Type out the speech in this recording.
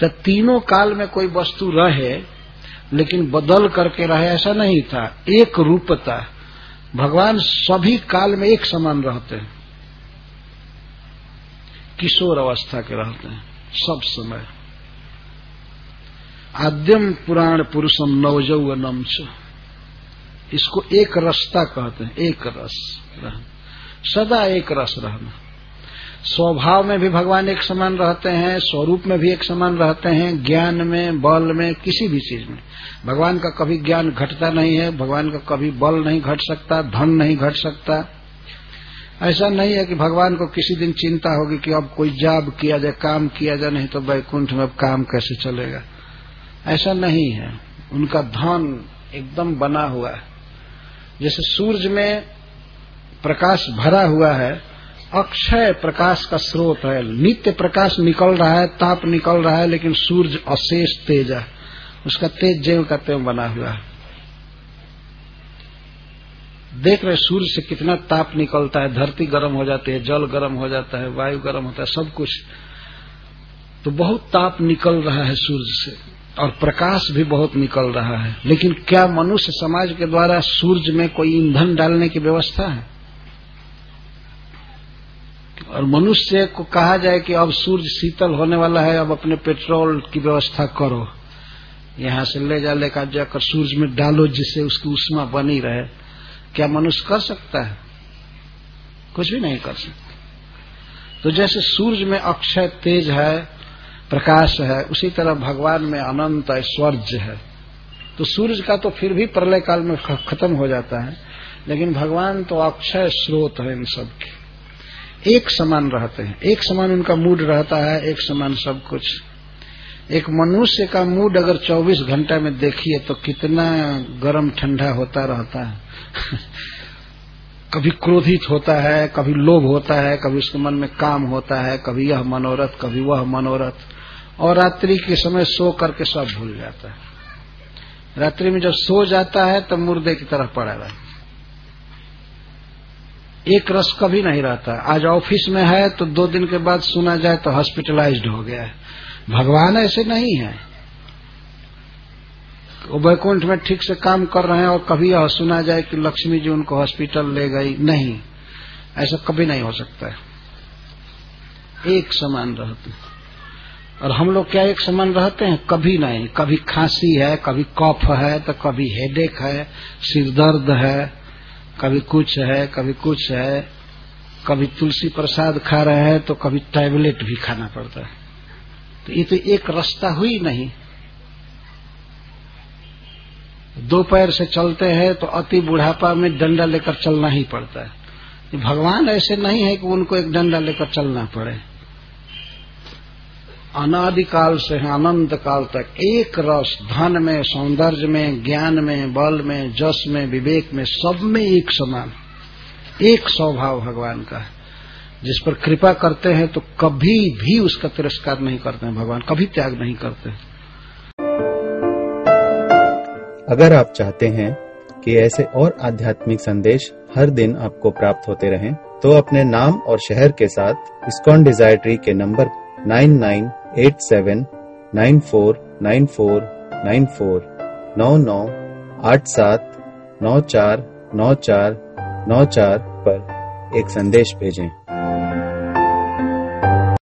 तो तीनों काल में कोई वस्तु रहे, लेकिन बदल करके रहे, ऐसा नहीं था। एक रूपता। भगवान सभी काल में एक समान रहते हैं। किशोर अवस्था के रहते हैं। सब समय। आद्यम पुराण पुरुषम नवजौवनम च। इसको एक रसता कहते हैं। एक रस रहना। सदा एक रस रहना। स्वभाव में भी भगवान एक समान रहते हैं, स्वरूप में भी एक समान रहते हैं, ज्ञान में, बल में, किसी भी चीज़ में। भगवान का कभी ज्ञान घटता नहीं है, भगवान का कभी बल नहीं घट सकता, धन नहीं घट सकता। ऐसा नहीं है कि भगवान को किसी दिन चिंता होगी कि अब कोई जाब किया जाए, काम किया जाए, नहीं तो वैकुंठ में अब काम कैसे चलेगा। ऐसा नहीं है। उनका धन एकदम बना हुआ है। जैसे सूर्य में प्रकाश भरा हुआ है अक्षय प्रकाश का स्रोत है। नित्य प्रकाश निकल रहा है, ताप निकल रहा है, लेकिन सूर्य अशेष तेज है। उसका तेज जेव का तेव बना हुआ है। देख रहे सूर्य से कितना ताप निकलता है। धरती गर्म हो जाती है, जल गर्म हो जाता है, वायु गर्म होता है, सब कुछ। तो बहुत ताप निकल रहा है सूर्य से, और प्रकाश भी बहुत निकल रहा है। लेकिन क्या मनुष्य समाज के द्वारा सूर्य में कोई ईंधन डालने की व्यवस्था है? और मनुष्य को कहा जाए कि अब सूर्य शीतल होने वाला है, अब अपने पेट्रोल की व्यवस्था करो। यहाँ से ले जा, लेकर जाकर सूर्य में डालो, जिससे उसकी उष्मा बनी रहे। क्या मनुष्य कर सकता है? कुछ भी नहीं कर सकता। तो जैसे सूर्य में अक्षय तेज है, प्रकाश है, उसी तरह भगवान में अनंत ऐश्वर्य है। तो सूर्य का तो फिर भी प्रलय काल में खत्म हो जाता है। लेकिन भगवान तो अक्षय स्रोत है इन सब के। एक समान रहते हैं। एक समान उनका मूड रहता है, एक समान सब कुछ। एक मनुष्य का मूड अगर 24 घंटा में देखिए तो कितना गर्म ठंडा होता रहता है। कभी क्रोधित होता है, कभी लोभ होता है, कभी उसके मन में काम होता है, कभी यह मनोरथ, कभी वह मनोरथ। और रात्रि के समय सो करके सब भूल जाता है। रात्रि में जब सो जाता है तब मुर्दे की तरह पड़ा रहता एक रस कभी नहीं रहता। आज ऑफ़िस में है तो दो दिन के बाद सुना जाए तो हॉस्पिटलाइज्ड हो गया है। भगवान ऐसे नहीं है। वो वैकुंठ में ठीक से काम कर रहे हैं और कभी यह सुना जाए कि लक्ष्मी जी उनको हॉस्पिटल ले गई। नहीं, ऐसा कभी नहीं हो सकता है। एक समान रहते और हम लोग क्या एक समान रहते हैं? कभी नहीं। कभी खांसी है, कभी कफ है तो कभी हेडेक है, सिर दर्द है। कभी कुछ है, कभी कुछ है, कभी तुलसी प्रसाद खा रहे हैं तो कभी टैबलेट भी खाना पड़ता है। तो ये तो एक रास्ता हुई नहीं। दो पैर से चलते हैं तो अति बुढ़ापा में डंडा लेकर चलना ही पड़ता है। भगवान ऐसे नहीं है कि उनको एक डंडा लेकर चलना पड़े। अनादिकाल से अनंत काल तक एक रस धन में सौंदर्य में ज्ञान में बल में जस में विवेक में सब में एक समान। एक स्वभाव भगवान का है। जिस पर कृपा करते हैं तो कभी भी उसका तिरस्कार नहीं करते हैं भगवान कभी त्याग नहीं करते। अगर आप चाहते हैं कि ऐसे और आध्यात्मिक संदेश हर दिन आपको प्राप्त होते रहें, तो अपने नाम और शहर के साथ इस्कॉन डिज़ायर ट्री के number nine nine eight seven nine four nine four nine four नौ नौ आठ सात नौ चार नौ चार नौ चार पर एक संदेश भेजें।